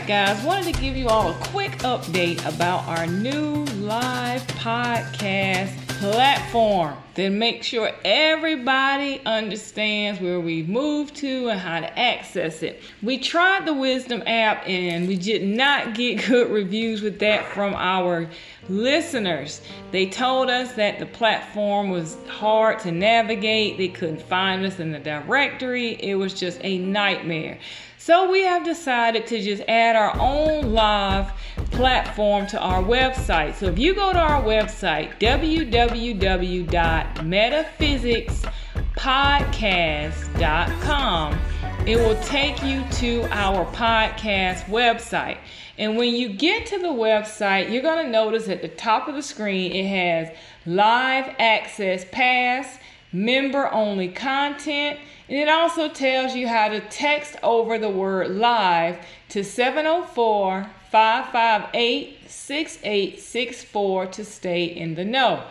guys, wanted to give you all a quick update about our new live podcast platform. Then make sure everybody understands where we've moved to and how to access it. We tried the Wisdom app and we did not get good reviews with that from our listeners. They told us that the platform was hard to navigate, they couldn't find us in the directory, it was just a nightmare. So we have decided to just add our own live platform to our website. So if you go to our website, www.metaphysicspodcast.com, it will take you to our podcast website. And when you get to the website, you're going to notice at the top of the screen it has live access pass, member only content, and it also tells you how to text over the word live to 704 558 6864 to stay in the know.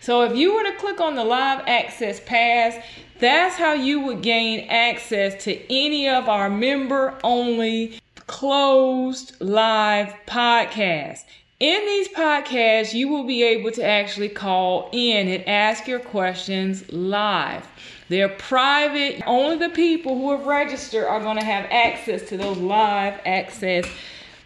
So if you were to click on the live access pass, that's how you would gain access to any of our member only closed live podcasts. In these podcasts, you will be able to actually call in and ask your questions live. They're private. Only the people who have registered are going to have access to those live access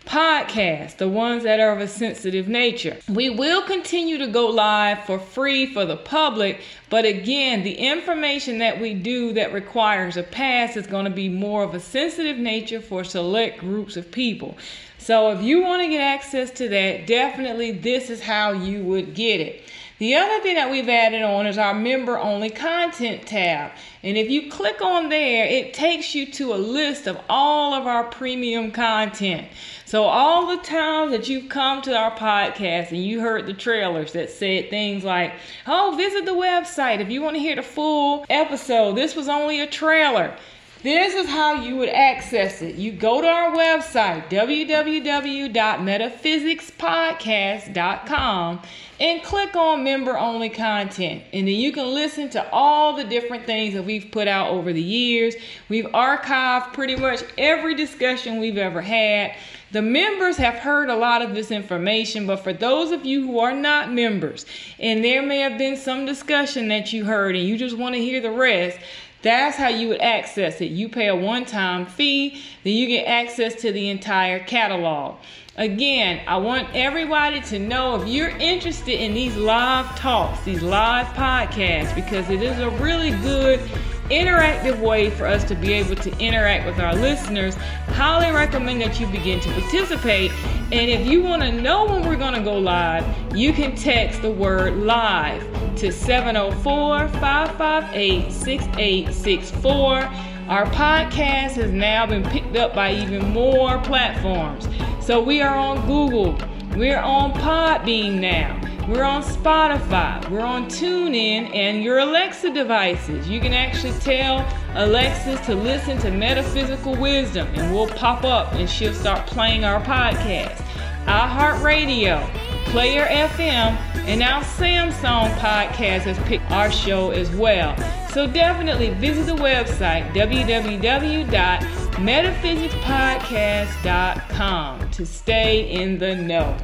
podcasts, the ones that are of a sensitive nature. We will continue to go live for free for the public, but again, the information that we do that requires a pass is going to be more of a sensitive nature for select groups of people. So if you want to get access to that, definitely this is how you would get it. The other thing that we've added on is our member only content tab. And if you click on there, it takes you to a list of all of our premium content. So, all the times that you've come to our podcast and you heard the trailers that said things like, oh, visit the website if you want to hear the full episode, this was only a trailer. This is how you would access it. You go to our website, www.metaphysicspodcast.com, and click on member only content. And then you can listen to all the different things that we've put out over the years. We've archived pretty much every discussion we've ever had. The members have heard a lot of this information, but for those of you who are not members, and there may have been some discussion that you heard and you just want to hear the rest, that's how you would access it. You pay a one time fee, then you get access to the entire catalog. Again, I want everybody to know if you're interested in these live talks, these live podcasts, because it is a really good interactive way for us to be able to interact with our listeners, highly recommend that you begin to participate. And if you want to know when we're going to go live, you can text the word live to 704 558 6864. Our podcast has now been picked up by even more platforms. So we are on Google, we're on Podbean now. We're on Spotify, we're on TuneIn, and your Alexa devices. You can actually tell Alexis to listen to Metaphysical Wisdom, and we'll pop up and she'll start playing our podcast. iHeartRadio, Player FM, and our Samsung Podcast has picked our show as well. So definitely visit the website www.metaphysicspodcast.com to stay in the know.